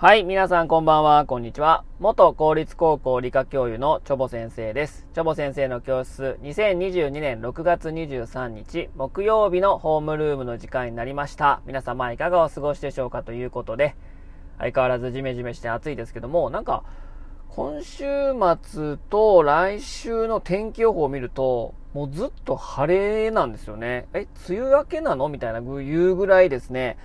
はい、皆さんこんばんは、こんにちは。元公立高校理科教諭のチョボ先生です。チョボ先生の教室、2022年6月23日、木曜日のホームルームの時間になりました。皆様いかがお過ごしでしょうかということで、相変わらずジメジメして暑いですけども、なんか、今週末と来週の天気予報を見ると、もうずっと晴れなんですよね。え、梅雨明けなの？みたいな言うぐらいですね、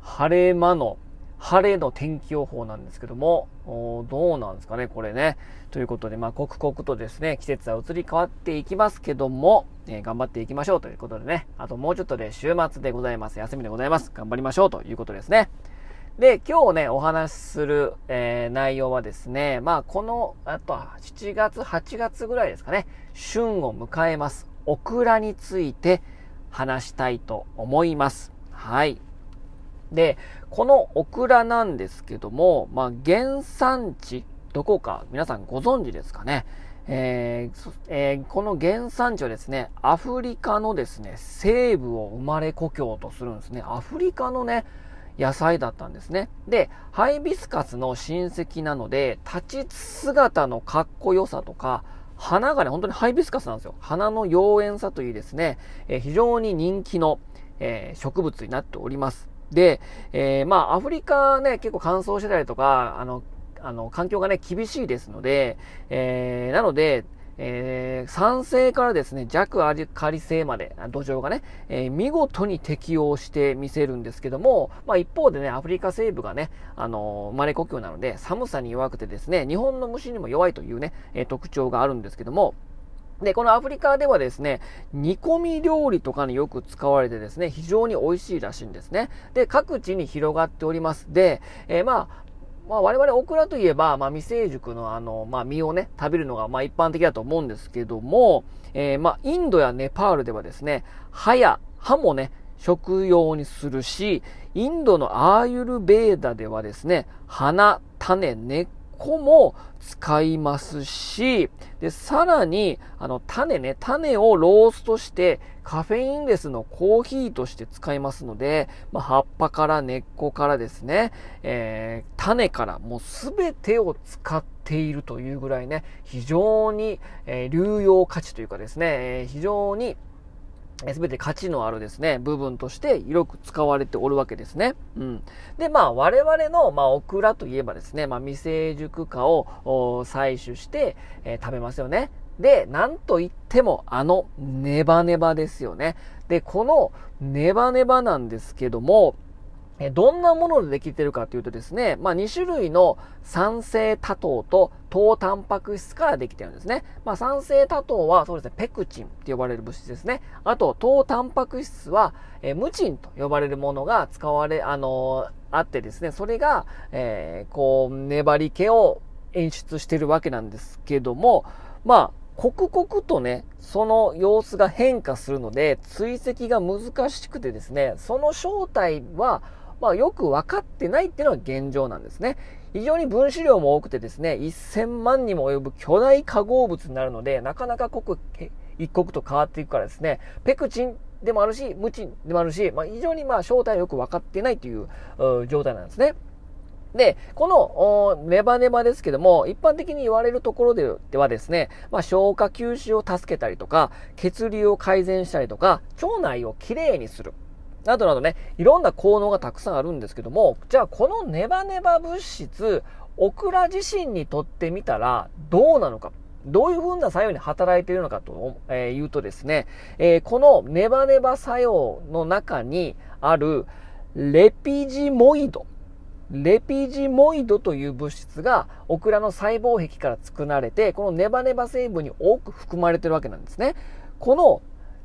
晴れ間の晴れの天気予報なんですけども、どうなんですかね、これね。ということで、まあ、刻々とですね、季節は移り変わっていきますけども、えー、頑張っていきましょうということでね、あともうちょっとで週末でございます。休みでございます。頑張りましょうということですね。で、今日ね、お話しする、えー、内容はですね、まあ、この、あと7月、8月ぐらいですかね、旬を迎えます。オクラについて話したいと思います。はい。で、このオクラなんですけども、まあ、原産地、どこか皆さんご存知ですかね？えーえー、この原産地はですね、アフリカのですね、西部を生まれ故郷とするんですね。アフリカのね、野菜だったんですね。で、ハイビスカスの親戚なので、立ち姿のかっこよさとか、花がね、本当にハイビスカスなんですよ。花の妖艶さといいですね、えー、非常に人気の、えー、植物になっております。で、えー、まあ、アフリカね、結構乾燥してたりとか、あの、あの、環境がね、厳しいですので、えー、なので、えー、酸性からですね、弱アリカリ性まで、土壌がね、えー、見事に適応してみせるんですけども、まあ一方でね、アフリカ西部がね、あのー、生まれ故郷なので、寒さに弱くてですね、日本の虫にも弱いというね、えー、特徴があるんですけども、で、このアフリカではですね、煮込み料理とかによく使われてですね、非常に美味しいらしいんですね。で、各地に広がっております。で、えー、まあ、まあ、我々オクラといえば、まあ、未成熟のあの、まあ、実をね、食べるのが、まあ、一般的だと思うんですけども、えー、まあ、インドやネパールではですね、歯や、歯もね、食用にするし、インドのアーユルベーダではですね、花、種、根っこも使いますし、で、さらに、あの、種ね、種をローストして、カフェインレスのコーヒーとして使いますので、まあ、葉っぱから根っこからですね、えー、種からもうすべてを使っているというぐらいね、非常に、えー、流用価値というかですね、えー、非常にすべて価値のあるですね、部分として広く使われておるわけですね。うん。で、まあ、我々の、まあ、オクラといえばですね、まあ、未成熟化を採取して、えー、食べますよね。で、なんといっても、あの、ネバネバですよね。で、このネバネバなんですけども、どんなものでできてるかというとですね、まあ、2種類の酸性多糖と糖タンパク質からできてるんですね。まあ、酸性多糖はそうですね、ペクチンって呼ばれる物質ですね。あと、糖タンパク質は、えー、ムチンと呼ばれるものが使われ、あのー、あってですね、それが、えー、こう、粘り気を演出してるわけなんですけども、まあ、刻々とね、その様子が変化するので、追跡が難しくてですね、その正体は、まあ、よく分かってないっていうのが現状なんですね。非常に分子量も多くてですね、1000万にも及ぶ巨大化合物になるので、なかなか刻一刻と変わっていくからですね、ペクチンでもあるし、ムチンでもあるし、まあ、非常にまあ正体はよく分かってないという状態なんですね。で、このネバネバですけども、一般的に言われるところではですね、まあ、消化吸収を助けたりとか、血流を改善したりとか、腸内をきれいにする。などなどね、いろんな効能がたくさんあるんですけども、じゃあこのネバネバ物質、オクラ自身にとってみたらどうなのか。どういう風な作用に働いているのかと、えいうとですね、えー、このネバネバ作用の中にあるレピジモイド。レピジモイドという物質がオクラの細胞壁から作られて、このネバネバ成分に多く含まれているわけなんですね。この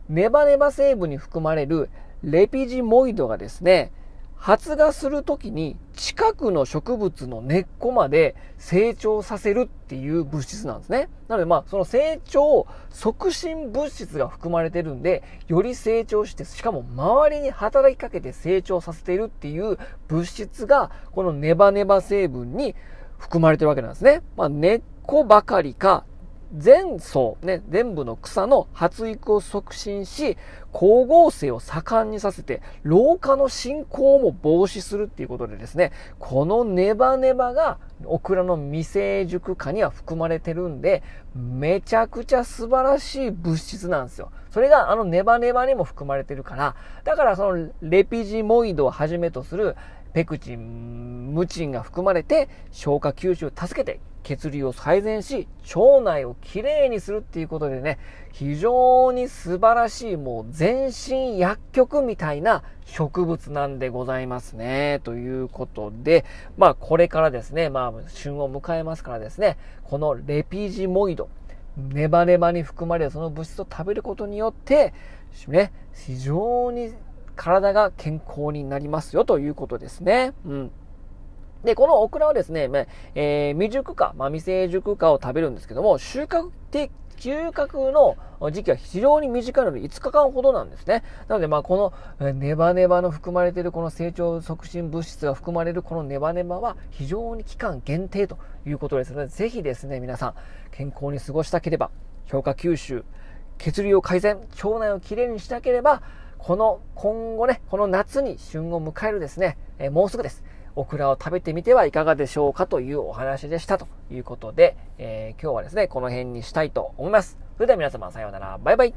ネバネバ成分に含まれるレピジモイドがですね、発芽するときに近くの植物の根っこまで成長させるっていう物質なんですね。なのでまあその成長促進物質が含まれてるんで、より成長して、しかも周りに働きかけて成長させているっていう物質がこのネバネバ成分に含まれてるわけなんですね。まあ根っこばかりか、全層、ね、全部の草の発育を促進し、光合成を盛んにさせて、老化の進行も防止するっていうことでですね、このネバネバがオクラの未成熟化には含まれてるんで、めちゃくちゃ素晴らしい物質なんですよ。それがあのネバネバにも含まれてるから、だからそのレピジモイドをはじめとするペクチン、ムチンが含まれて消化吸収を助けて血流を改善し、腸内をきれいにするっていうことでね、非常に素晴らしいもう全身薬局みたいな植物なんでございますね。ということで、まあこれからですね、まあ旬を迎えますからですね、このレピジモイド、ネバネバに含まれるその物質を食べることによって、ね、非常に体が健康になりますよということですね。うん。で、このオクラはですね、まえー、未熟化、まあ、未成熟化を食べるんですけども、収穫的、収穫の時期は非常に短いので5日間ほどなんですね。なので、まあ、このネバネバの含まれているこの成長促進物質が含まれるこのネバネバは非常に期間限定ということですので、ぜひですね、皆さん、健康に過ごしたければ、消化吸収、血流を改善、腸内をきれいにしたければ、この今後ね、この夏に旬を迎えるですね、えー、もうすぐです。オクラを食べてみてはいかがでしょうかというお話でしたということで、えー、今日はですね、この辺にしたいと思います。それでは皆様さようなら。バイバイ。